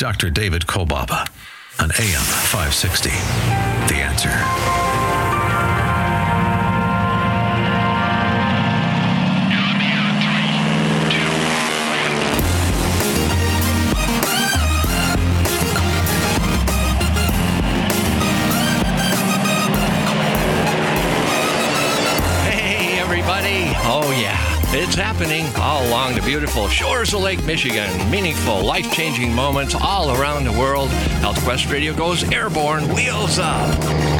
Dr. David Kolbaba on AM 560. The answer. It's happening all along the beautiful shores of Lake Michigan. Meaningful, life changing moments all around the world. HealthQuest Radio goes airborne, wheels up.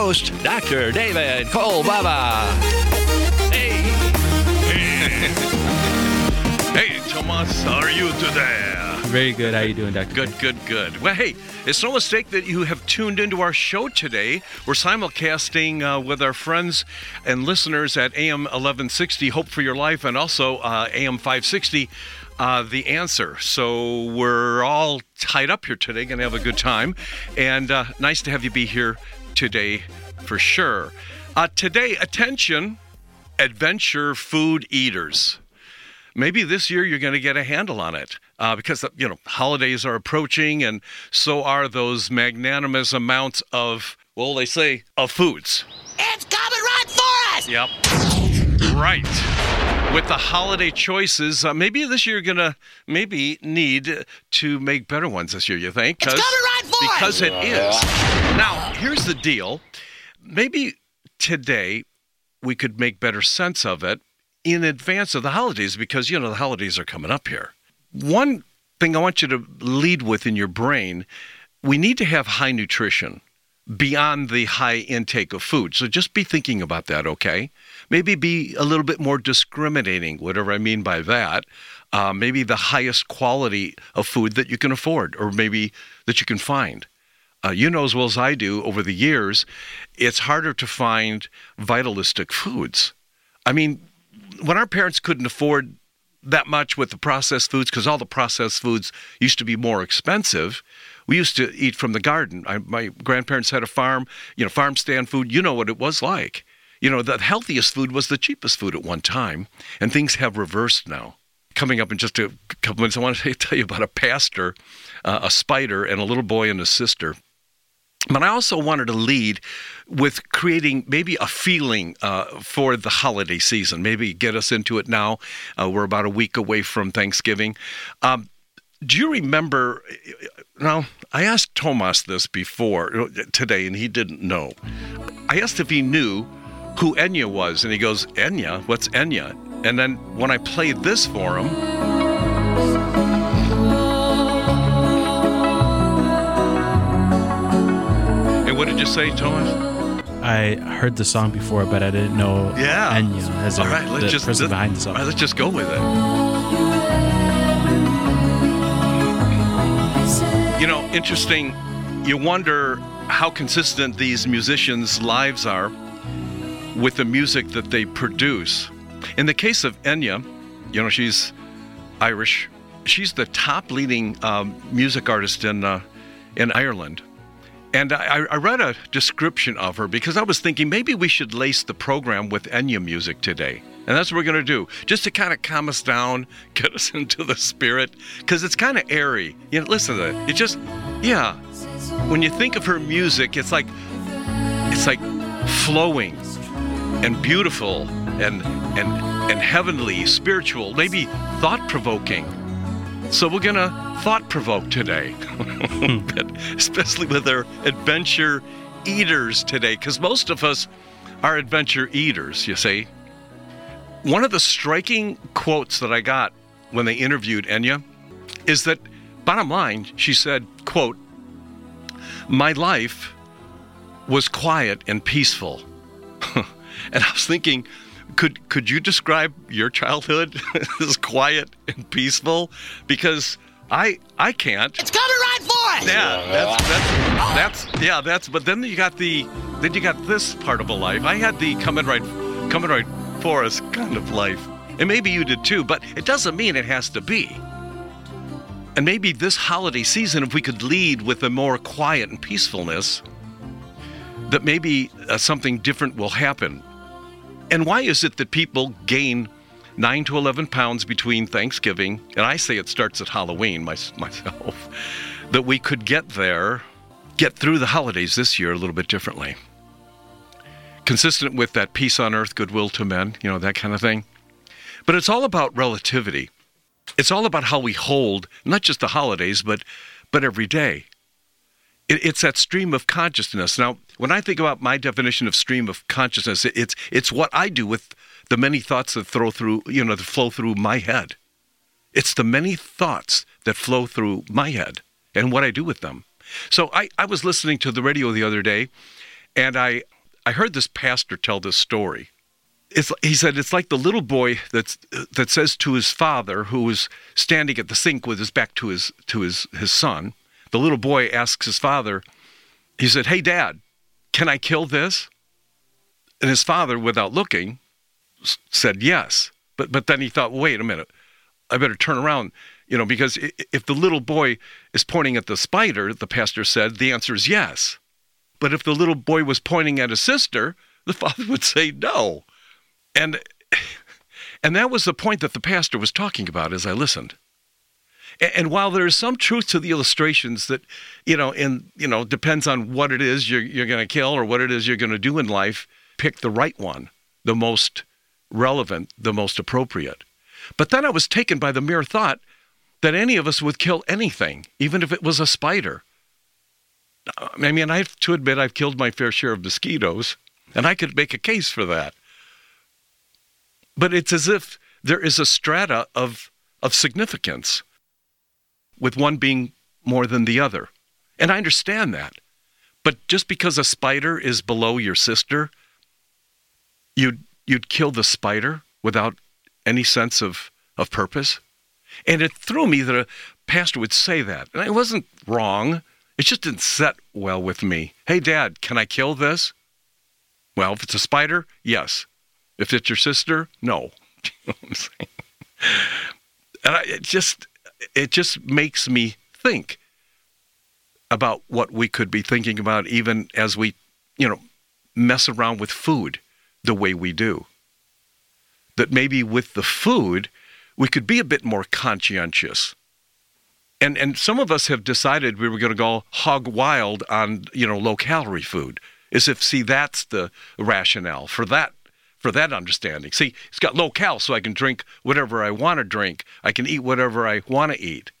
Dr. David Kolbaba. Hey. Hey, Thomas, how are you today? Very good. How you doing, Doctor? Good, good, good. Well, hey, it's no mistake that you have tuned into our show today. We're simulcasting uh, with our friends and listeners at AM 1160, Hope for Your Life, and also uh, AM 560. Uh, the answer. So we're all tied up here today, gonna have a good time, and uh, nice to have you be here today for sure. Uh, today, attention, adventure food eaters maybe this year you're going to get a handle on it uh, because you know holidays are approaching and so are those magnanimous amounts of well they say of foods It's coming right for us! yep right with the holiday choices uh, maybe this year you're going to maybe need to make better ones this year you think It's 'Cause- coming right for because us! it is now here's the deal maybe today we could make better sense of it in advance of the holidays because you know the holidays are coming up here. One thing I want you to lead with in your brain, we need to have high nutrition beyond the high intake of food. So just be thinking about that, okay? Maybe be a little bit more discriminating, whatever I mean by that. Uh, maybe the highest quality of food that you can afford, or maybe that you can find. Uh, you know as well as I do over the years, it's harder to find vitalistic foods. I mean, when our parents couldn't afford that much with the processed foods, because all the processed foods used to be more expensive, we used to eat from the garden. I, my grandparents had a farm, you know, farm stand food. You know what it was like. You know, the healthiest food was the cheapest food at one time, and things have reversed now. Coming up in just a couple minutes, I want to tell you about a pastor, uh, a spider, and a little boy and his sister. But I also wanted to lead with creating maybe a feeling uh, for the holiday season. Maybe get us into it now. Uh, we're about a week away from Thanksgiving. Um, do you remember? Now, I asked Thomas this before uh, today, and he didn't know. I asked if he knew who Enya was, and he goes, Enya? What's Enya? And then when I played this for him, and what did you say, Thomas? I heard the song before, but I didn't know Yeah. Enya as a, right, let's the just person behind the song. all right, let's just go with it. You know, interesting. You wonder how consistent these musicians' lives are with the music that they produce. In the case of Enya, you know, she's Irish. She's the top leading um, music artist in uh, in Ireland. And I, I read a description of her because I was thinking maybe we should lace the program with Enya music today. And that's what we're going to do, just to kind of calm us down, get us into the spirit, because it's kind of airy. You know, listen to it. It just, yeah. When you think of her music, it's like, it's like flowing and beautiful and and and heavenly, spiritual, maybe thought-provoking. So we're gonna thought provoke today, especially with our adventure eaters today, because most of us are adventure eaters. You see, one of the striking quotes that I got when they interviewed Enya is that, bottom line, she said, "quote My life was quiet and peaceful," and I was thinking. Could could you describe your childhood as quiet and peaceful? Because I I can't. It's coming right for us. Yeah, that's that's that's yeah, that's. But then you got the then you got this part of a life. I had the coming right coming right for us kind of life, and maybe you did too. But it doesn't mean it has to be. And maybe this holiday season, if we could lead with a more quiet and peacefulness, that maybe uh, something different will happen. And why is it that people gain 9 to 11 pounds between Thanksgiving, and I say it starts at Halloween my, myself, that we could get there, get through the holidays this year a little bit differently? Consistent with that peace on earth, goodwill to men, you know, that kind of thing. But it's all about relativity. It's all about how we hold not just the holidays, but but every day. It, it's that stream of consciousness. Now, when I think about my definition of stream of consciousness, it's it's what I do with the many thoughts that throw through, you know, that flow through my head. It's the many thoughts that flow through my head and what I do with them. So I, I was listening to the radio the other day and I I heard this pastor tell this story it's, he said it's like the little boy that's, that says to his father, who is standing at the sink with his back to his to his his son. The little boy asks his father, he said, "Hey, Dad, can I kill this?" And his father, without looking, said yes. But but then he thought, wait a minute, I better turn around, you know, because if the little boy is pointing at the spider, the pastor said, the answer is yes. But if the little boy was pointing at his sister, the father would say no. And and that was the point that the pastor was talking about as I listened. And, and while there is some truth to the illustrations that, you know, and you know, depends on what it is you're you're going to kill or what it is you're going to do in life, pick the right one, the most relevant, the most appropriate. But then I was taken by the mere thought that any of us would kill anything, even if it was a spider. I mean, I have to admit I've killed my fair share of mosquitoes, and I could make a case for that but it's as if there is a strata of, of significance, with one being more than the other. And I understand that. But just because a spider is below your sister, you'd, you'd kill the spider without any sense of, of purpose? And it threw me that a pastor would say that. And it wasn't wrong. It just didn't set well with me. Hey, Dad, can I kill this? Well, if it's a spider, yes. If it's your sister, no. you know I'm saying? And I, it just it just makes me think about what we could be thinking about even as we, you know, mess around with food the way we do. That maybe with the food, we could be a bit more conscientious. And and some of us have decided we were going to go hog wild on, you know, low calorie food. As if see that's the rationale for that for that understanding. See, it's got low cal, so I can drink whatever I want to drink. I can eat whatever I want to eat.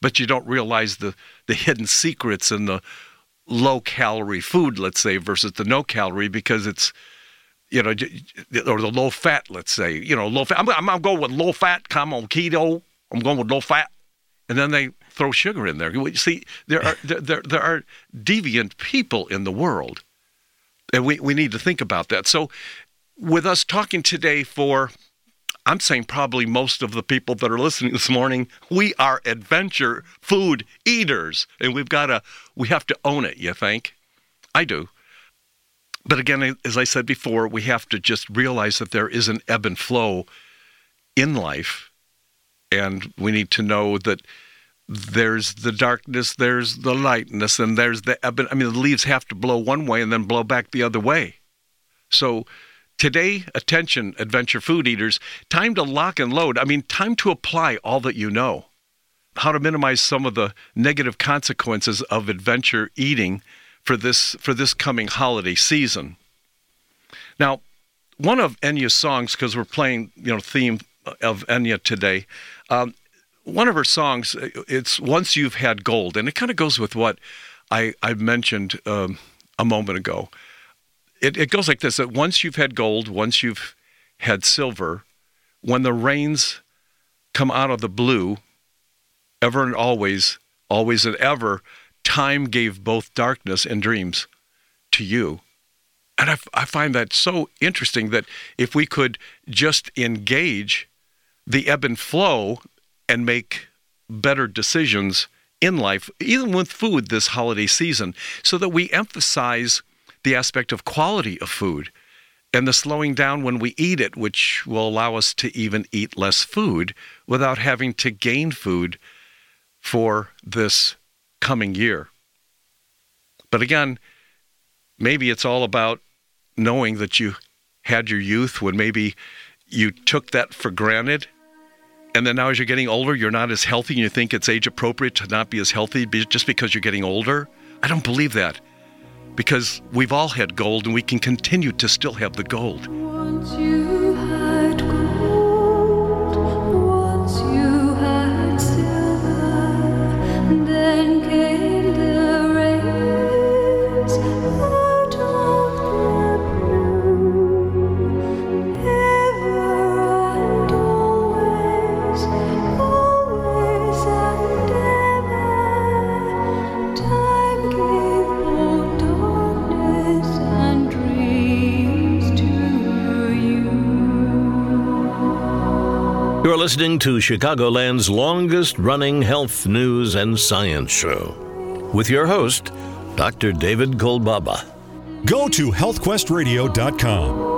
But you don't realize the, the hidden secrets in the low calorie food, let's say, versus the no calorie because it's, you know, or the low fat, let's say, you know, low fat. I'm, I'm, I'm going with low fat, come on keto. I'm going with low fat. And then they throw sugar in there. You see, there are, there, there, there are deviant people in the world. And we, we need to think about that. So with us talking today for I'm saying probably most of the people that are listening this morning, we are adventure food eaters and we've got to we have to own it, you think? I do. But again, as I said before, we have to just realize that there is an ebb and flow in life and we need to know that there's the darkness, there's the lightness, and there's the ebb. I mean, the leaves have to blow one way and then blow back the other way. So Today, attention, adventure food eaters, time to lock and load. I mean, time to apply all that you know. How to minimize some of the negative consequences of adventure eating for this for this coming holiday season. Now, one of Enya's songs, because we're playing, you know, theme of Enya today. Um, one of her songs, it's "Once You've Had Gold," and it kind of goes with what I I mentioned um, a moment ago it, it goes like this that once you've had gold, once you've had silver, when the rains come out of the blue, ever and always, always and ever, time gave both darkness and dreams to you. And I, I find that so interesting that if we could just engage the ebb and flow and make better decisions in life, even with food this holiday season, so that we emphasize the aspect of quality of food and the slowing down when we eat it, which will allow us to even eat less food without having to gain food for this coming year. But again, maybe it's all about knowing that you had your youth when maybe you took that for granted. And then now, as you're getting older, you're not as healthy and you think it's age appropriate to not be as healthy just because you're getting older. I don't believe that because we've all had gold and we can continue to still have the gold. You're listening to Chicagoland's longest running health news and science show with your host, Dr. David Kolbaba. Go to healthquestradio.com.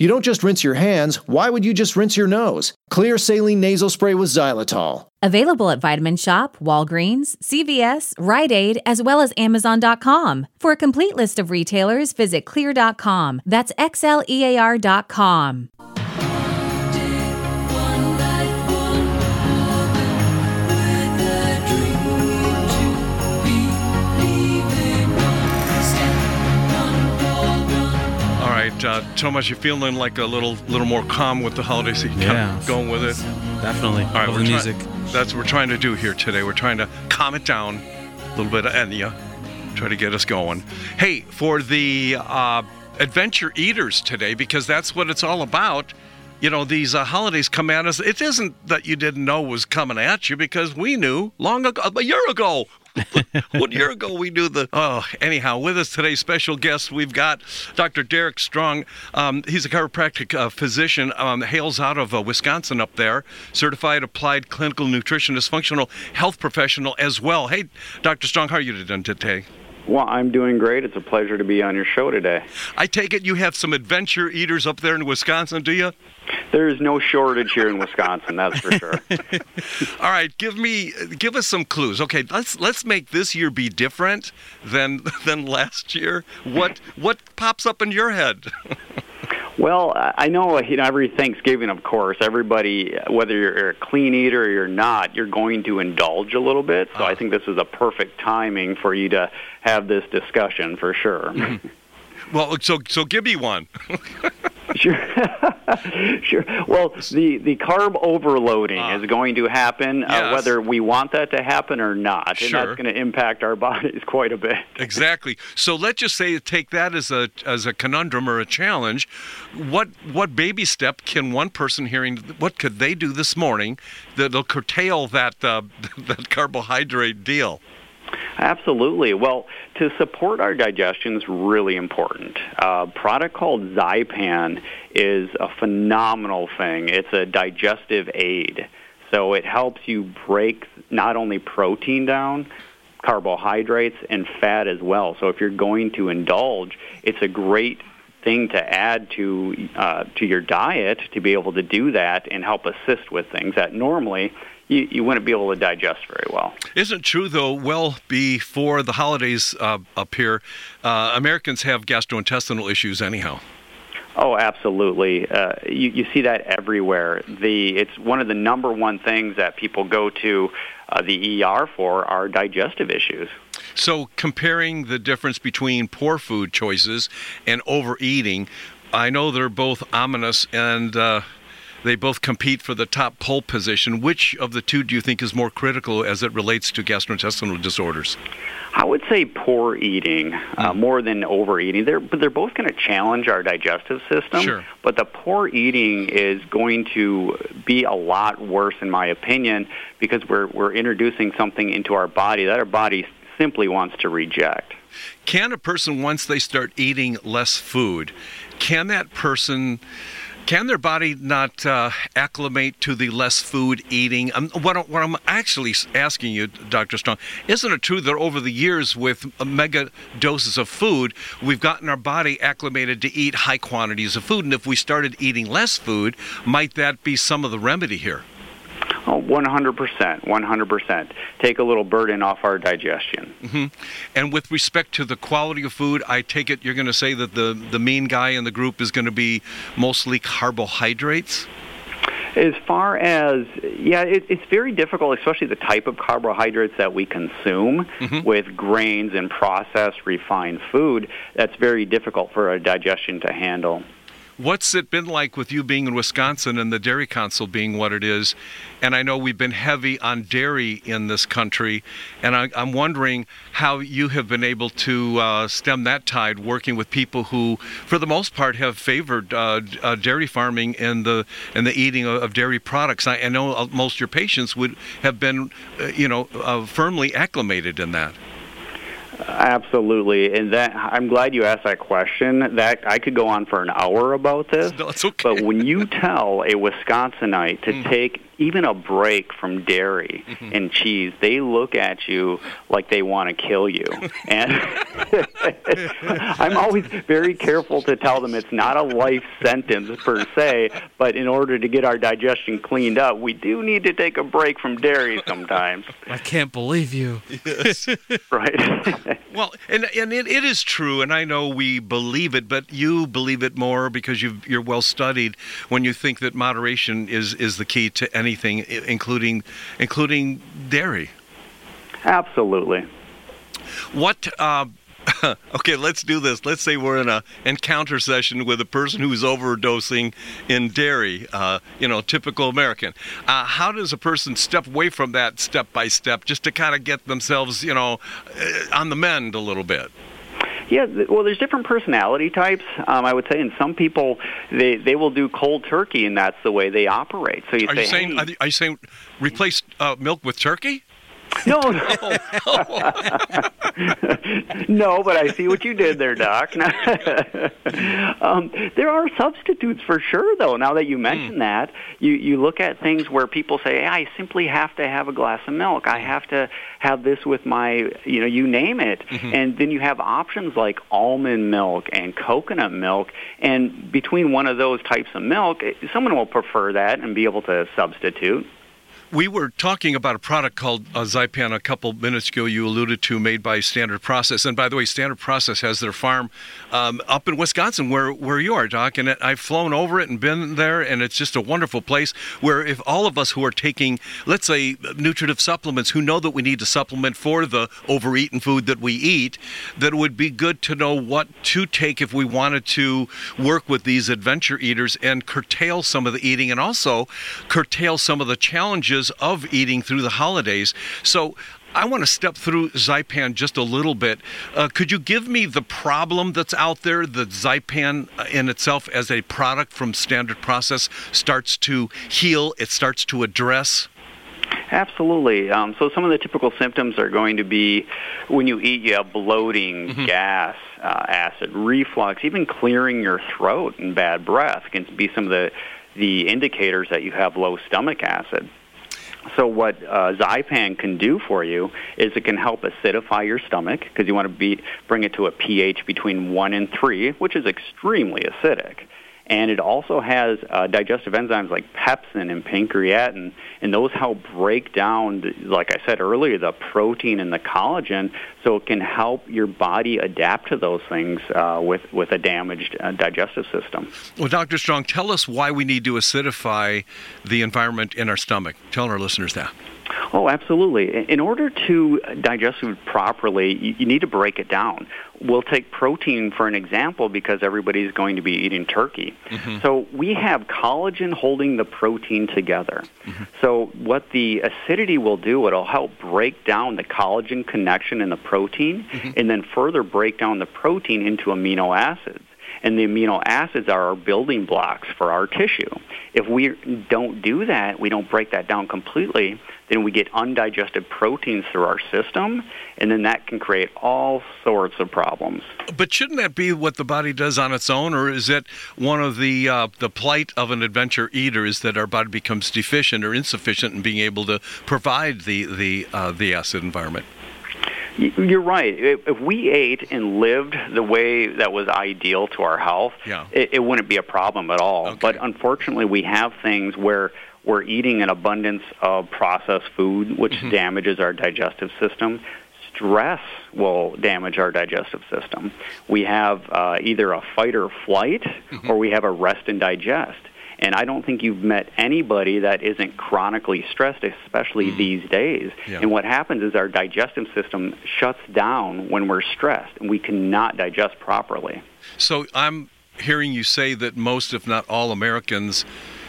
You don't just rinse your hands, why would you just rinse your nose? Xlear saline nasal spray with xylitol. Available at Vitamin Shoppe, Walgreens, CVS, Rite Aid, as well as Amazon.com. For a complete list of retailers, visit xlear.com. That's X L E A R.com. right, uh, Thomas, you feeling like a little little more calm with the holiday season? Kind Yeah. of going with it. Definitely. All right, Love we're the try- music. That's what we're trying to do here today. We're trying to calm it down, a little bit of Enya, try to get us going. Hey, for the uh, adventure eaters today, because that's what it's all about. You know, these uh, holidays come at us. It isn't that you didn't know was coming at you, because we knew long ago, a year ago. One year ago, we knew the. Oh, anyhow, with us today, special guest, we've got Dr. Derek Strong. Um, he's a chiropractic uh, physician, um, hails out of uh, Wisconsin up there, certified applied clinical nutritionist, functional health professional as well. Hey, Dr. Strong, how are you doing today? Well, I'm doing great. It's a pleasure to be on your show today. I take it you have some adventure eaters up there in Wisconsin, do you? There is no shortage here in Wisconsin, that's for sure. All right, give me, give us some clues. Okay, let's let's make this year be different than than last year. What what pops up in your head? Well, I know you know every Thanksgiving, of course, everybody, whether you're a clean eater or you're not, you're going to indulge a little bit. So I ah. think this is a perfect timing for you to have this discussion for sure. Well, so so give me one. Sure. sure. Well, the, the carb overloading Ah. is going to happen, Yes. uh, whether we want that to happen or not. And Sure. that's going to impact our bodies quite a bit. Exactly. So let's just say take that as a as a conundrum or a challenge. What what baby step can one person hearing what could they do this morning that'll curtail that uh, that carbohydrate deal? Absolutely. Well, to support our digestion is really important. A product called Zypan is a phenomenal thing. It's a digestive aid. So it helps you break not only protein down, carbohydrates, and fat as well. So if you're going to indulge, it's a great thing to add to uh, to your diet to be able to do that and help assist with things that normally you, you wouldn't be able to digest very well. Isn't true though? Well before the holidays uh, up here, uh, Americans have gastrointestinal issues anyhow. Oh, absolutely. Uh, you, you see that everywhere. The it's one of the number one things that people go to uh, the ER for are digestive issues. So, comparing the difference between poor food choices and overeating, I know they're both ominous and uh, they both compete for the top pole position. Which of the two do you think is more critical as it relates to gastrointestinal disorders? I would say poor eating uh, more than overeating. They're but they're both going to challenge our digestive system. Sure. But the poor eating is going to be a lot worse, in my opinion, because we're we're introducing something into our body that our body simply wants to reject. Can a person, once they start eating less food, can that person, can their body not uh, acclimate to the less food eating? Um, what, what I'm actually asking you, Dr. Strong, isn't it true that over the years with mega doses of food, we've gotten our body acclimated to eat high quantities of food? And if we started eating less food, might that be some of the remedy here? Oh, 100%, 100%. Take a little burden off our digestion. hmm And with respect to the quality of food, I take it you're going to say that the, the mean guy in the group is going to be mostly carbohydrates? As far as, yeah, it, it's very difficult, especially the type of carbohydrates that we consume with grains and processed refined food. That's very difficult for our digestion to handle. What's it been like with you being in Wisconsin and the Dairy Council being what it is? And I know we've been heavy on dairy in this country, and I, I'm wondering how you have been able to uh, stem that tide working with people who, for the most part, have favored uh, uh, dairy farming and the and the eating of, of dairy products. I, I know uh, most of your patients would have been, uh, you know, uh, firmly acclimated in that. Absolutely, and that I'm glad you asked that question. That I could go on for an hour about this. No, okay. But when you tell a Wisconsinite to Mm. take even a break from dairy Mm-hmm. and cheese, they look at you like they want to kill you. And I'm always very careful to tell them it's not a life sentence per se, but in order to get our digestion cleaned up, we do need to take a break from dairy sometimes. I can't believe you. Yes. right. Well, and and it, it is true, and I know we believe it, but you believe it more because you've, you're well studied. When you think that moderation is is the key to anything, including including dairy. Absolutely. What? Uh, okay, let's do this. Let's say we're in a encounter session with a person who's overdosing in dairy. Uh, you know, typical American. Uh, how does a person step away from that step by step, just to kind of get themselves, you know, uh, on the mend a little bit? Yeah, th- well, there's different personality types. Um, I would say, and some people they they will do cold turkey, and that's the way they operate. So you Are say, you saying? hey, are you saying replace uh, milk with turkey? No, no, no, but I see what you did there, Doc. um, there are substitutes for sure, though. Now that you mention that, you you look at things where people say, hey, I simply have to have a glass of milk. I have to have this with my, you know, you name it. And then you have options like almond milk and coconut milk. And between one of those types of milk, eh, someone will prefer that and be able to substitute. We were talking about a product called uh, Zypan a couple minutes ago. You alluded to, made by Standard Process. And by the way, Standard Process has their farm um, up in Wisconsin, where where you are, Doc. And I've flown over it and been there, and it's just a wonderful place. Where if all of us who are taking, let's say, nutritive supplements, who know that we need to supplement for the overeaten food that we eat, that it would be good to know what to take if we wanted to work with these adventure eaters and curtail some of the eating, and also curtail some of the challenges of eating through the holidays. So I want to step through Zypan just a little bit. Uh, could you give me the problem that's out there that Zypan uh, in itself as a product from Standard Process starts to heal, it starts to address? Absolutely. Um, so some of the typical symptoms are going to be when you eat, you have bloating, gas, uh, acid reflux, even clearing your throat and bad breath can be some of the the indicators that you have low stomach acid. So what uh, Zypan can do for you is it can help acidify your stomach because you want to be, bring it to a pH between 1 and 3, which is extremely acidic. And it also has uh, digestive enzymes like pepsin and pancreatin, and those help break down, like I said earlier, the protein and the collagen, so it can help your body adapt to those things uh, with with a damaged uh, digestive system. Well, Dr. Strong, tell us why we need to acidify the environment in our stomach. Tell our listeners that. Oh, absolutely. In- order to digest food properly, you need to break it down. We'll take protein for an example because everybody's going to be eating turkey. Mm-hmm. So we have collagen holding the protein together. Mm-hmm. So what the acidity will do, it'll help break down the collagen connection in the protein mm-hmm. and then further break down the protein into amino acids. And the amino acids are our building blocks for our tissue. If we don't do that, we don't break that down completely, then we get undigested proteins through our system, and then that can create all sorts of problems. But shouldn't that be what the body does on its own, or is it one of the uh, the plight of an adventure eater is that our body becomes deficient or insufficient in being able to provide the the uh, the acid environment? You're right. If if we ate and lived the way that was ideal to our health, Yeah. it, it wouldn't be a problem at all. But unfortunately, we have things where we're eating an abundance of processed food, which Mm-hmm. damages our digestive system. Stress will damage our digestive system. We have uh, either a fight or flight, Mm-hmm. or we have a rest and digest. And I don't think you've met anybody that isn't chronically stressed, especially these days. Yeah. And what happens is our digestive system shuts down when we're stressed, and we cannot digest properly. So I'm hearing you say that most, if not all, Americans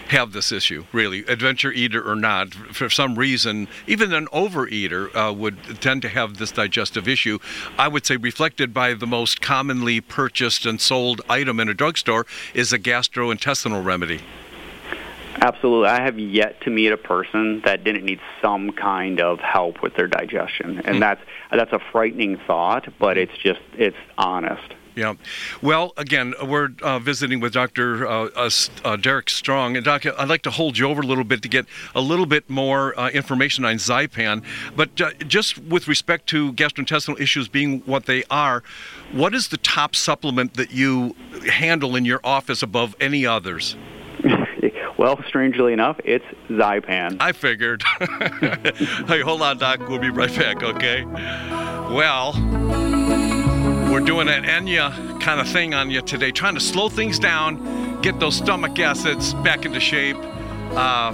have this issue. Really, adventure eater or not, for some reason, even an overeater uh, would tend to have this digestive issue. I would say reflected by the most commonly purchased and sold item in a drugstore is a gastrointestinal remedy. Absolutely. I have yet to meet a person that didn't need some kind of help with their digestion. And that's that's a frightening thought, but it's just it's honest. Yeah. Well, again, we're uh, visiting with Dr. Uh, uh, uh, Derek Strong. And, Doc, I'd like to hold you over a little bit to get a little bit more uh, information on Zypan. But uh, just with respect to gastrointestinal issues being what they are, what is the top supplement that you handle in your office above any others? Well, strangely enough, it's Zypan. I figured. hey, hold on, Doc. We'll be right back, okay? Well, we're doing an Enya kind of thing on you today, trying to slow things down, get those stomach acids back into shape. Uh,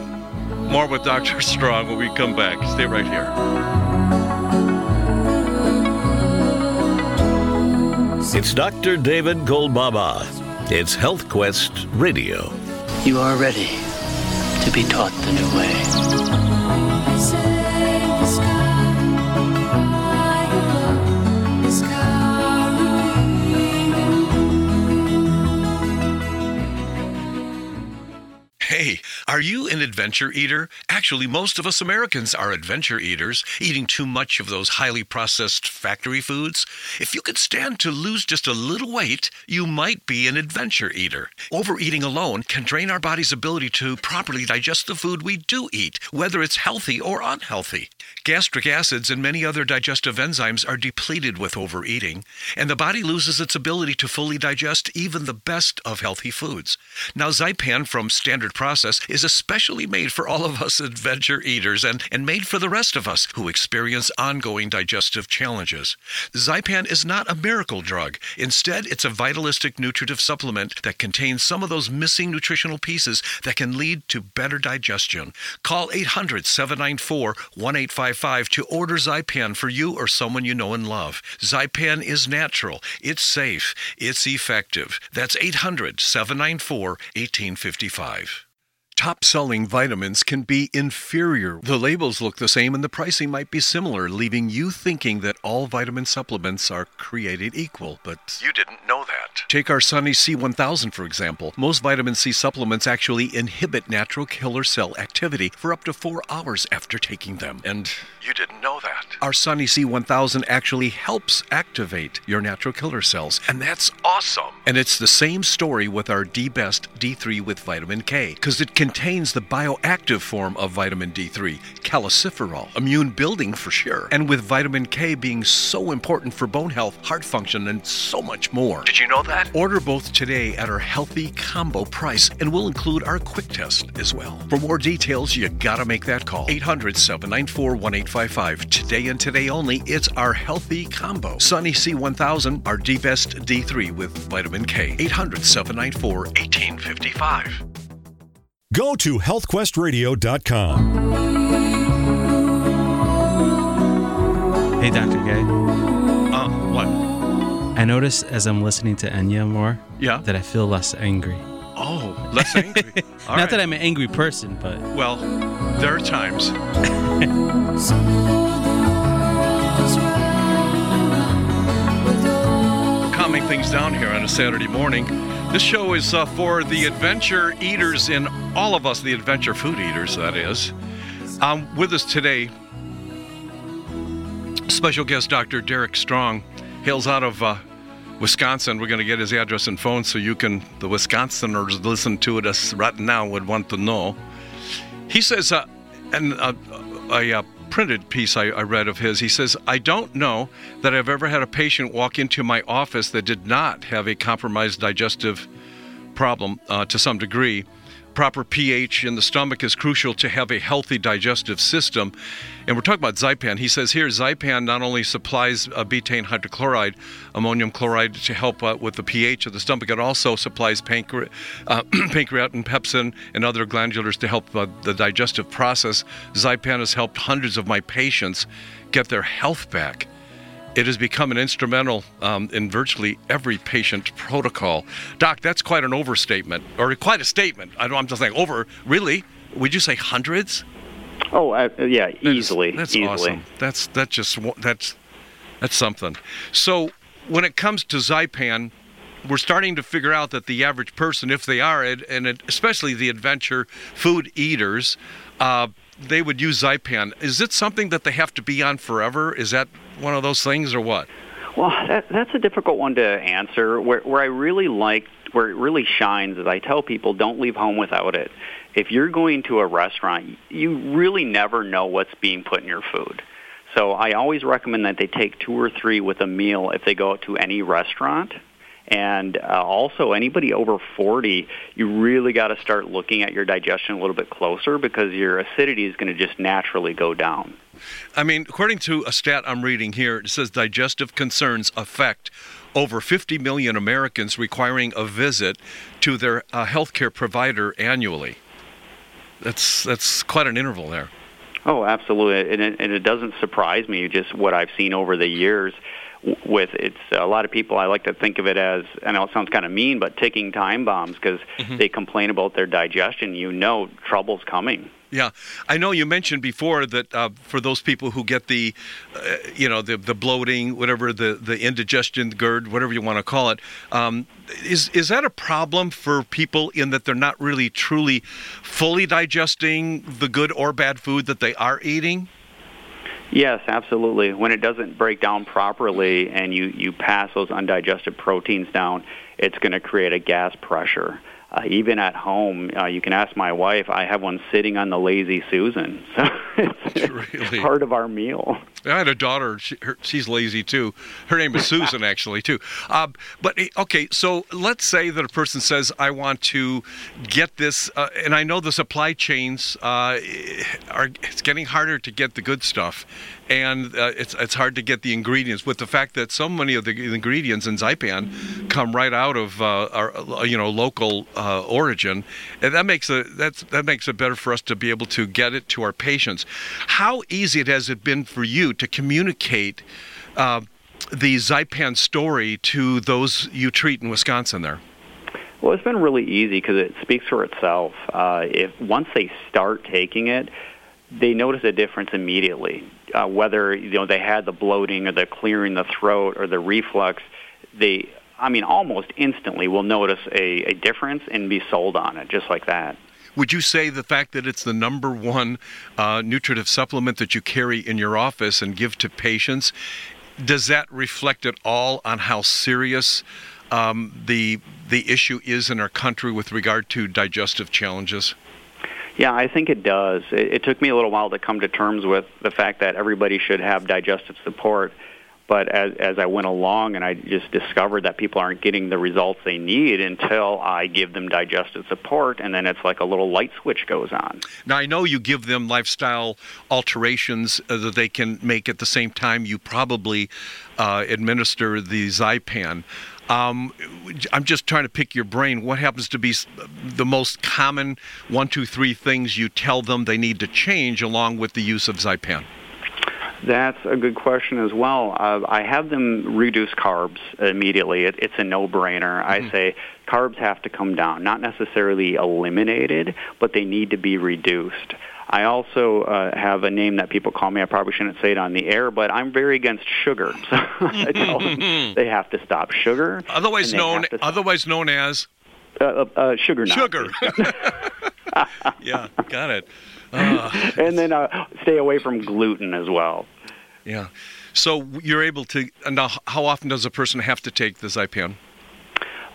more with Dr. Strong when we come back. Stay right here. It's Dr. David Kolbaba. It's Health Quest Radio. You are ready to be taught the new way. Are you an adventure eater? Actually, most of us Americans are adventure eaters, eating too much of those highly processed factory foods. If you could stand to lose just a little weight, you might be an adventure eater. Overeating alone can drain our body's ability to properly digest the food we do eat, whether it's healthy or unhealthy. Gastric acids and many other digestive enzymes are depleted with overeating, and the body loses its ability to fully digest even the best of healthy foods. Now, Zypan from Standard Process is especially made for all of us adventure eaters and, and made for the rest of us who experience ongoing digestive challenges. Zypan is not a miracle drug. Instead, it's a vitalistic nutritive supplement that contains some of those missing nutritional pieces that can lead to better digestion. Call 800 794 1855 to order Zypan for you or someone you know and love. Zypan is natural, it's safe, it's effective. That's 800 794 1855. Top selling vitamins can be inferior. The labels look the same and the pricing might be similar, leaving you thinking that all vitamin supplements are created equal, but you didn't know that. Take our Sunny C1000 for example. Most vitamin C supplements actually inhibit natural killer cell activity for up to four hours after taking them. And you didn't know that. Our Sunny C1000 actually helps activate your natural killer cells, and that's awesome. And it's the same story with our D Best D3 with vitamin K, because it contains the bioactive form of vitamin D3, calciferol, immune building for sure. And with vitamin K being so important for bone health, heart function, and so much more. Did you know that? Order both today at our healthy combo price, and we'll include our quick test as well. For more details, you gotta make that call. 800 794 1855. Today and today only, it's our healthy combo. Sunny C1000, our D Best D3 with vitamin K. 800 794 1855. Go to healthquestradio.com. Hey, Dr. Gay. Uh, what? I notice as I'm listening to Enya more Yeah. that I feel less angry. Oh, less angry. All Not right. that I'm an angry person, but Well, there are times. Calming things down here on a Saturday morning. This show is uh, for the adventure eaters in all of us, the adventure food eaters, that is. Um, with us today, special guest Dr. Derek Strong hails out of uh, Wisconsin. We're going to get his address and phone so you can, the Wisconsiners listen to it us right now would want to know. He says, uh, and uh, a, uh printed piece I, I read of his, he says, I don't know that I've ever had a patient walk into my office that did not have a compromised digestive problem uh, to some degree. Proper pH in the stomach is crucial to have a healthy digestive system. And we're talking about Zypan. He says here Zypan not only supplies uh, betaine hydrochloride, ammonium chloride to help uh, with the pH of the stomach, it also supplies pancre- uh, pancreatin, pepsin, and other glandulars to help uh, the digestive process. Zypan has helped hundreds of my patients get their health back. It has become an instrumental um, in virtually every patient protocol. Doc, that's quite an overstatement, or quite a statement. I don't, I'm just saying, over, really? Would you say hundreds? Oh, uh, yeah, easily. That's easily. awesome. That's that just that's that's something. So when it comes to Zypan, we're starting to figure out that the average person, if they are, and and it- especially the adventure food eaters, uh, they would use Zypan. Is it something that they have to be on forever? Is that one of those things, or what? Well, that, that's a difficult one to answer. Where, where I really like, where it really shines is I tell people don't leave home without it. If you're going to a restaurant, you really never know what's being put in your food. So I always recommend that they take two or three with a meal if they go out to any restaurant. And uh, also, anybody over 40, you really got to start looking at your digestion a little bit closer because your acidity is going to just naturally go down. I mean, according to a stat I'm reading here, it says digestive concerns affect over 50 million Americans requiring a visit to their uh, healthcare provider annually. That's that's quite an interval there. Oh, absolutely, and it, and it doesn't surprise me just what I've seen over the years. With it's a lot of people, I like to think of it as, I know it sounds kind of mean, but ticking time bombs because they complain about their digestion. You know, trouble's coming. Yeah, I know you mentioned before that uh, for those people who get the, uh, you know, the the bloating, whatever the the indigestion, GERD, whatever you want to call it, um, is is that a problem for people in that they're not really truly fully digesting the good or bad food that they are eating? Yes, absolutely. When it doesn't break down properly and you, you pass those undigested proteins down, it's going to create a gas pressure. Uh, even at home, uh, you can ask my wife. I have one sitting on the lazy Susan, so it's Really? part of our meal. I had a daughter. She, her, she's lazy too. Her name is Susan, actually, too. Uh, but eh, okay, so let's say that a person says, "I want to get this," uh, and I know the supply chains uh, are. It's getting harder to get the good stuff, and uh, it's it's hard to get the ingredients. With the fact that so many of the ingredients in Zypan come right out of uh, our you know local uh, origin, and that makes it that's that makes it better for us to be able to get it to our patients. How easy it has it been for you to communicate uh, the Zypan story to those you treat in Wisconsin? There. Well, it's been really easy because it speaks for itself. Uh, if once they start taking it, they notice a difference immediately. Uh, whether you know they had the bloating or the clearing the throat or the reflux, they, I mean, almost instantly will notice a, a difference and be sold on it, just like that. Would you say the fact that it's the number one uh, nutritive supplement that you carry in your office and give to patients, does that reflect at all on how serious um, the the issue is in our country with regard to digestive challenges? Yeah, I think it does. It, it took me a little while to come to terms with the fact that everybody should have digestive support. But as, as I went along and I just discovered that people aren't getting the results they need until I give them digestive support, and then it's like a little light switch goes on. Now, I know you give them lifestyle alterations uh, that they can make at the same time you probably uh, administer the Zypan. Um, I'm just trying to pick your brain. What happens to be the most common one, two, three things you tell them they need to change along with the use of Zypan? That's a good question as well. Uh, I have them reduce carbs immediately. It, it's a no-brainer. I say carbs have to come down, not necessarily eliminated, but they need to be reduced. I also uh, have a name that people call me. I probably shouldn't say it on the air, but I'm very against sugar. So I tell them they have to stop sugar. Otherwise known, otherwise known as uh, uh, uh, sugar. Sugar. yeah, got it. Uh, and then uh, stay away from gluten as well. yeah. So you're able to. Now, how often does a person have to take the Zypan?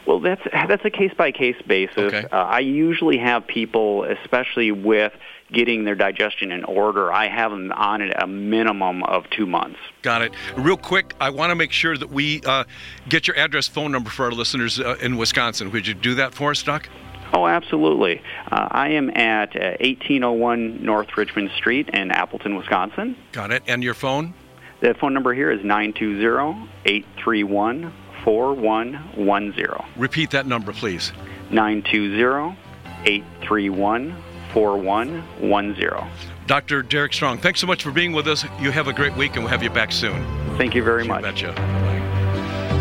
Well, that's that's a case by case basis. Okay. Uh, I usually have people, especially with getting their digestion in order, I have them on it a minimum of two months. Got it. Real quick, I want to make sure that we uh, get your address, phone number for our listeners uh, in Wisconsin. Would you do that for us, Doc? Oh, absolutely. Uh, I am at uh, 1801 North Richmond Street in Appleton, Wisconsin. Got it. And your phone? The phone number here is 920-831-4110. Repeat that number, please. 920-831-4110. Dr. Derek Strong, thanks so much for being with us. You have a great week, and we'll have you back soon. Thank you very You much. betcha.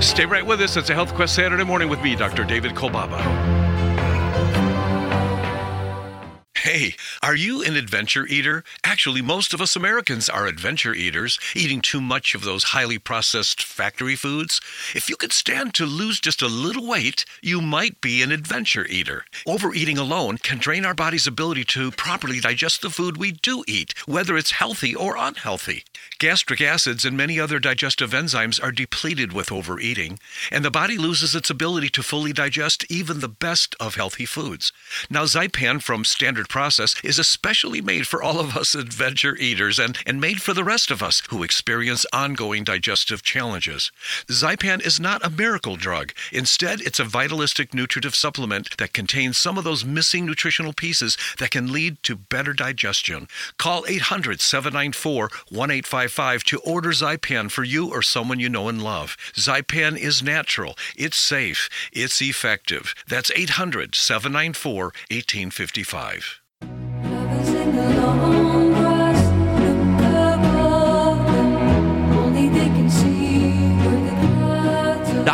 Stay right with us. It's a Health Quest Saturday morning with me, Dr. David Kolbaba. Hey, are you an adventure eater? Actually, most of us Americans are adventure eaters, eating too much of those highly processed factory foods. If you could stand to lose just a little weight, you might be an adventure eater. Overeating alone can drain our body's ability to properly digest the food we do eat, whether it's healthy or unhealthy. Gastric acids and many other digestive enzymes are depleted with overeating, and the body loses its ability to fully digest even the best of healthy foods. Now, Zypan from Standard Process is especially made for all of us adventure eaters and, and made for the rest of us who experience ongoing digestive challenges. Zypan is not a miracle drug. Instead, it's a vitalistic nutritive supplement that contains some of those missing nutritional pieces that can lead to better digestion. Call 800 794 1855 to order Zypan for you or someone you know and love. Zypan is natural, it's safe, it's effective. That's 800 794 1855. Love is in the long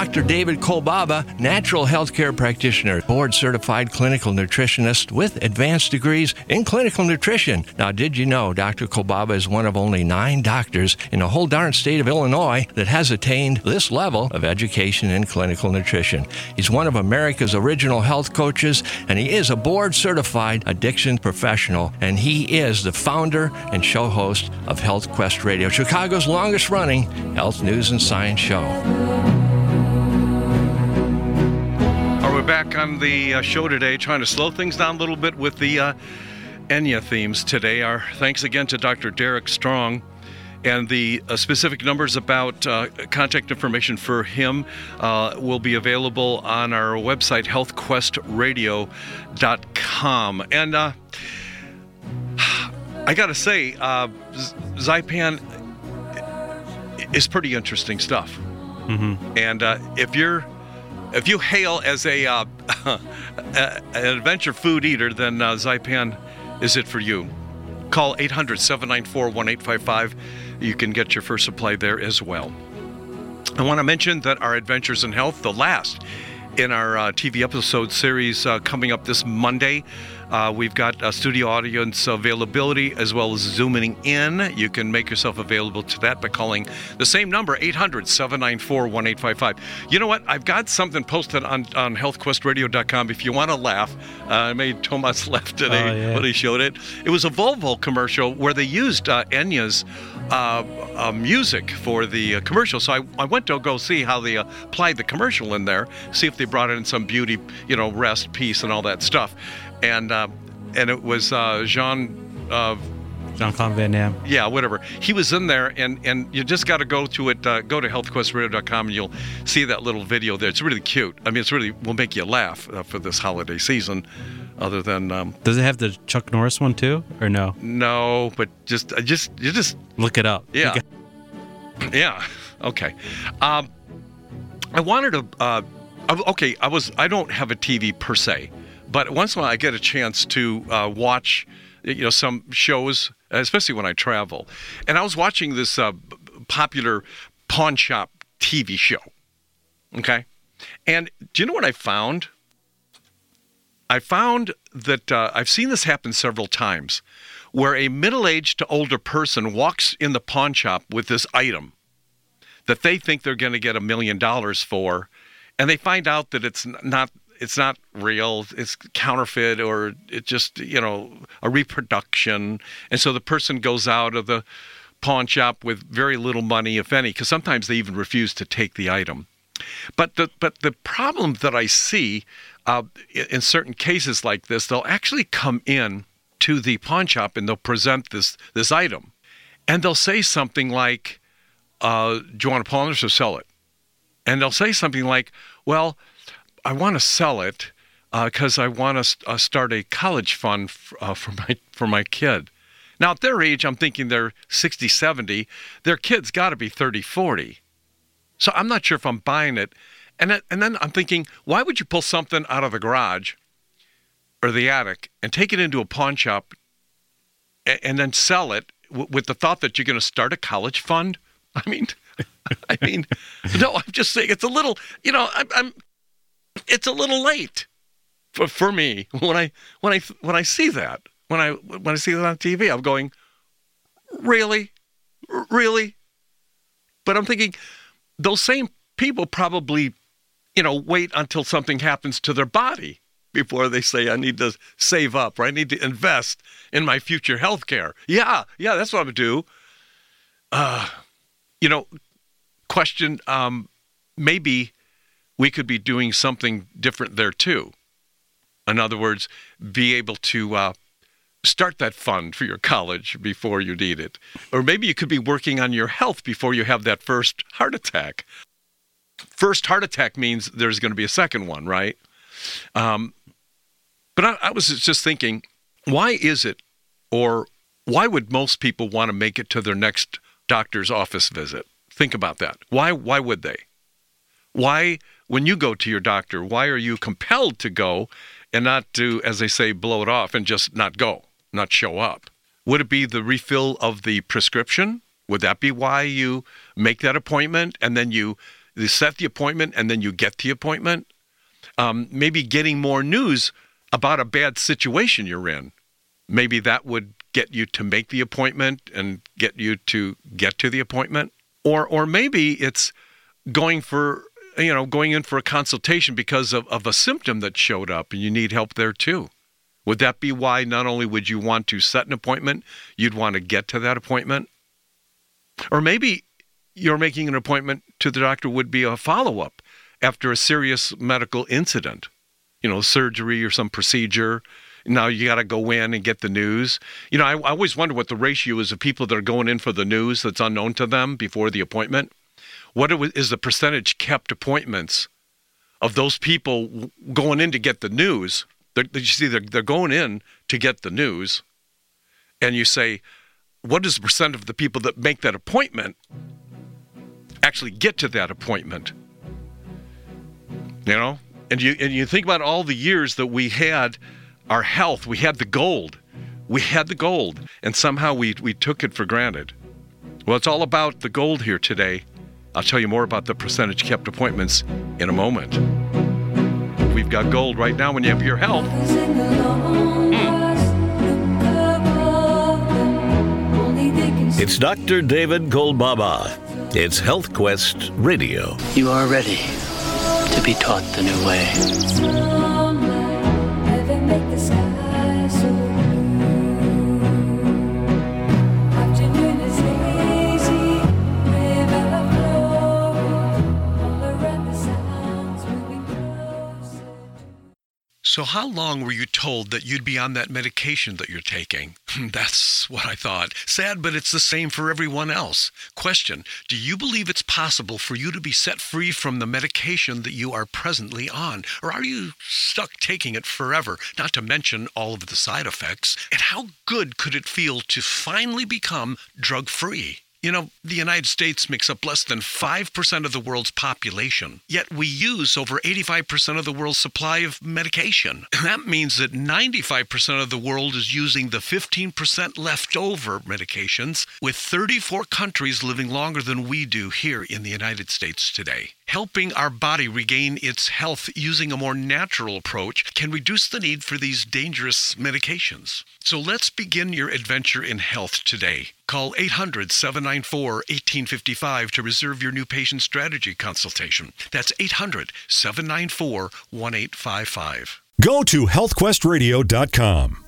Dr. David Kolbaba, natural healthcare practitioner, board certified clinical nutritionist with advanced degrees in clinical nutrition. Now, did you know Dr. Kolbaba is one of only nine doctors in the whole darn state of Illinois that has attained this level of education in clinical nutrition? He's one of America's original health coaches, and he is a board certified addiction professional, and he is the founder and show host of Health Quest Radio, Chicago's longest running health news and science show. Back on the uh, show today, trying to slow things down a little bit with the uh, Enya themes today? Our thanks again to Dr. Derek Strong. And the uh, specific numbers about uh, contact information for him uh, will be available on our website, healthquestradio.com. And uh, I got to say, uh, Z- Zypan is pretty interesting stuff. Mm-hmm. And uh, if you're if you hail as a, uh, an adventure food eater, then uh, Zypan is it for you. Call 800 794 1855. You can get your first supply there as well. I want to mention that our Adventures in Health, the last in our uh, TV episode series uh, coming up this Monday. Uh, we've got uh, studio audience availability as well as zooming in. You can make yourself available to that by calling the same number, 800 794 1855. You know what? I've got something posted on, on healthquestradio.com if you want to laugh. Uh, I made Thomas laugh today Oh, yeah. when he showed it. It was a Volvo commercial where they used uh, Enya's uh, uh, music for the commercial. So I, I went to go see how they uh, applied the commercial in there, see if they brought in some beauty, you know, rest, peace, and all that stuff. And uh, and it was uh, Jean. Uh, Jean Claude Van Damme. yeah, whatever. He was in there, and and you just got to go to it. Uh, go to healthquestradio.com, and you'll see that little video there. It's really cute. I mean, it's really will make you laugh uh, for this holiday season. Other than um, Does it have the Chuck Norris one too, or no? no, but just I just you just Look it up. yeah, yeah. Okay. Um, I wanted to. Okay, I was. I don't have a TV per se, but once in a while I get a chance to uh, watch, you know, some shows, especially when I travel. And I was watching this uh, popular pawn shop TV show. Okay, and do you know what I found? I found that uh, I've seen this happen several times, where a middle-aged to older person walks in the pawn shop with this item that they think they're going to get a million dollars for, and they find out that it's not it's not real, it's counterfeit, or it just you know a reproduction, and so the person goes out of the pawn shop with very little money, if any, because sometimes they even refuse to take the item. But the but the problem that I see uh, in in certain cases like this, they'll actually come in to the pawn shop and they'll present this this item, and they'll say something like, uh, "Do you want to pawn this or sell it?" And they'll say something like, "Well, I want to sell it because I want to uh, start a college fund f- uh, for my for my kid." Now, at their age, I'm thinking they're 60, 70. Their kid's got to be 30, 40. So I'm not sure if I'm buying it. And and then I'm thinking, why would you pull something out of the garage or the attic and take it into a pawn shop and, and then sell it w- with the thought that you're going to start a college fund? I mean, I mean, no, I'm just saying it's a little, you know, I'm, I'm it's a little late for, for me when I when I when I see that when I when I see that on TV. I'm going, really, really, but I'm thinking those same people probably, you know, wait until something happens to their body before they say, I need to save up or I need to invest in my future health care. Yeah, yeah, that's what I'm to do. Uh, you know, question um, maybe we could be doing something different there too. In other words, be able to uh, start that fund for your college before you need it. Or maybe you could be working on your health before you have that first heart attack. First heart attack means there's going to be a second one, right? Um, but I, I was just thinking, why is it, or why would most people want to make it to their next doctor's office visit? Think about that. Why? Why would they? Why, when you go to your doctor, why are you compelled to go and not to, as they say, blow it off and just not go, not show up? Would it be the refill of the prescription? Would that be why you make that appointment and then you, set the appointment and then you get the appointment? Um, maybe getting more news about a bad situation you're in. Maybe that would get you to make the appointment and get you to get to the appointment. Or, or maybe it's going for you know going in for a consultation because of, of a symptom that showed up and you need help there too. Would that be why not only would you want to set an appointment you'd want to get to that appointment? Or maybe you're making an appointment to the doctor would be a follow-up after a serious medical incident you know surgery or some procedure now you got to go in and get the news you know I, I always wonder what the ratio is of people that are going in for the news that's unknown to them before the appointment what is the percentage kept appointments of those people going in to get the news? They're, you see, they're, they're going in to get the news, and you say, what is the percent of the people that make that appointment actually get to that appointment? You know, and you and you think about all the years that we had our health, we had the gold, we had the gold, and somehow we we took it for granted. Well, it's all about the gold here today. I'll tell you more about the percentage kept appointments in a moment. We've got gold right now when you have your health. It's Dr. David Goldbaba. It's HealthQuest Radio. You are ready to be taught the new way. So, how long were you told that you'd be on that medication that you're taking? That's what I thought. Sad, but it's the same for everyone else. Question Do you believe it's possible for you to be set free from the medication that you are presently on? Or are you stuck taking it forever, not to mention all of the side effects? And how good could it feel to finally become drug free? You know, the United States makes up less than 5% of the world's population, yet we use over 85% of the world's supply of medication. That means that 95% of the world is using the 15% leftover medications, with 34 countries living longer than we do here in the United States today. Helping our body regain its health using a more natural approach can reduce the need for these dangerous medications. So let's begin your adventure in health today. Call 800 794 1855 to reserve your new patient strategy consultation. That's 800 794 1855. Go to healthquestradio.com.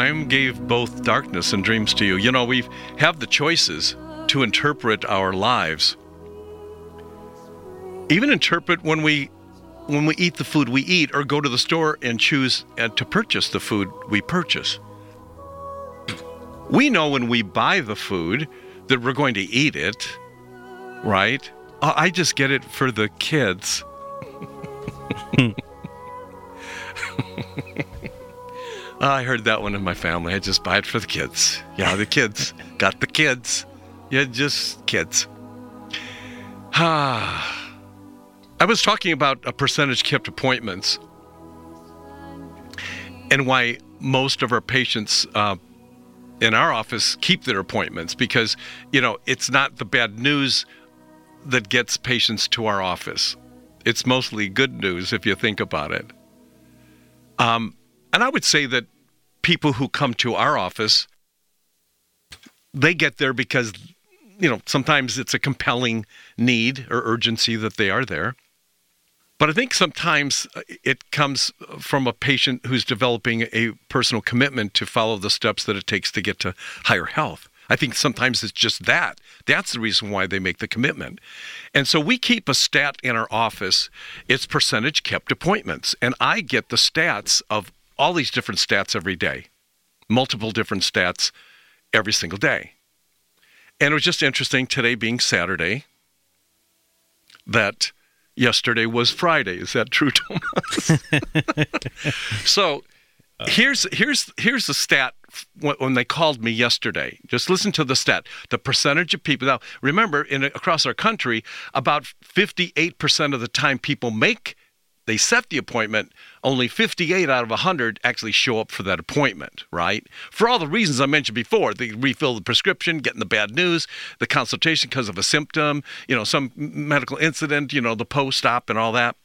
Time gave both darkness and dreams to you. You know, we have the choices to interpret our lives. Even interpret when we when we eat the food we eat or go to the store and choose uh, to purchase the food we purchase. We know when we buy the food that we're going to eat it, right? I just get it for the kids. I heard that one in my family. I just buy it for the kids. Yeah, the kids. Got the kids. Yeah, just kids. Ah. I was talking about a percentage kept appointments and why most of our patients uh, in our office keep their appointments because, you know, it's not the bad news that gets patients to our office. It's mostly good news if you think about it. Um, and I would say that people who come to our office, they get there because, you know, sometimes it's a compelling need or urgency that they are there. But I think sometimes uh, it comes from a patient who's developing a personal commitment to follow the steps that it takes to get to higher health. I think sometimes it's just that. That's the reason why they make the commitment. And so we keep a stat in our office. It's percentage kept appointments. And I get the stats of all these different stats every day, multiple different stats every single day. And it was just interesting today being Saturday that yesterday was Friday. Is that true, Thomas? so here's here's here's the stat when, when they called me yesterday. Just listen to the stat. The percentage of people now remember in across our country, about 58% of the time people make they set the appointment, only 58 out of 100 actually show up for that appointment, right? For all the reasons I mentioned before, they refill the prescription, getting the bad news, the consultation because of a symptom, you know, some medical incident, you know, the post-op and all that.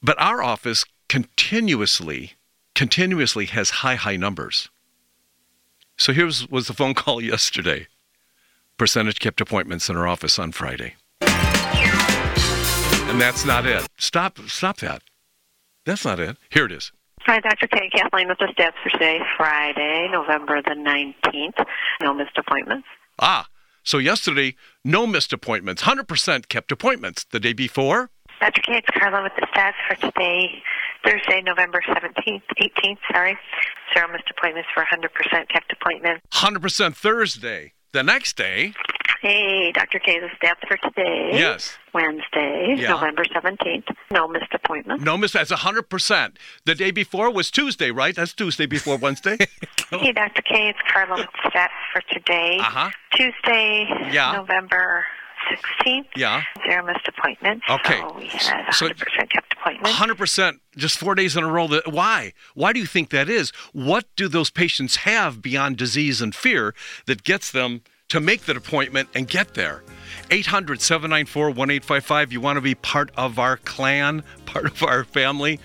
But our office continuously, continuously has high, high numbers. So here was, was the phone call yesterday. Percentage kept appointments in our office on Friday. And that's not it. Stop stop that. That's not it. Here it is. Hi, Dr. K. Kathleen with the stats for today, Friday, November the 19th. No missed appointments. Ah, so yesterday, no missed appointments. 100% kept appointments. The day before, Dr. K. It's Carla with the stats for today, Thursday, November 17th, 18th, sorry. Zero missed appointments for 100% kept appointments. 100% Thursday. The next day, Hey, Dr. K. The stats for today. Yes. Wednesday, Yeah. November 17th. No missed appointments. no miss. That's 100%. The day before was Tuesday, right? That's Tuesday before Wednesday. Hey, Dr. K. It's Carla with stats for today. Uh-huh. Tuesday, Yeah. November 16th. Yeah. Zero missed appointments. Okay. So we had 100% kept appointments. 100% just four days in a row that why why do you think that is what do those patients have beyond disease and fear that gets them to make that appointment and get there. 800-794-1855 you want to be part of our clan part of our family.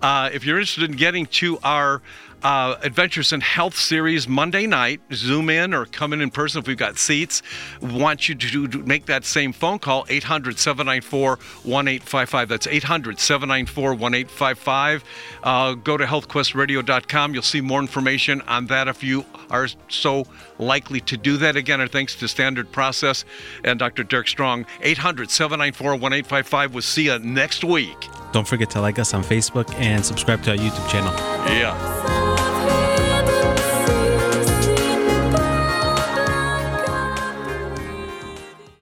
Uh, if you're interested in getting to our uh, Adventures in Health series Monday night. Zoom in or come in in person if we've got seats. Want you to, to make that same phone call 800 794 1855. That's 800 794 1855. Uh, Go to healthquestradio.com. You'll see more information on that if you are so likely to do that. Again, our thanks to Standard Process and Dr. Derek Strong. 800 794 1855. We'll see you next week. Don't forget to like us on Facebook and subscribe to our YouTube channel. Yeah.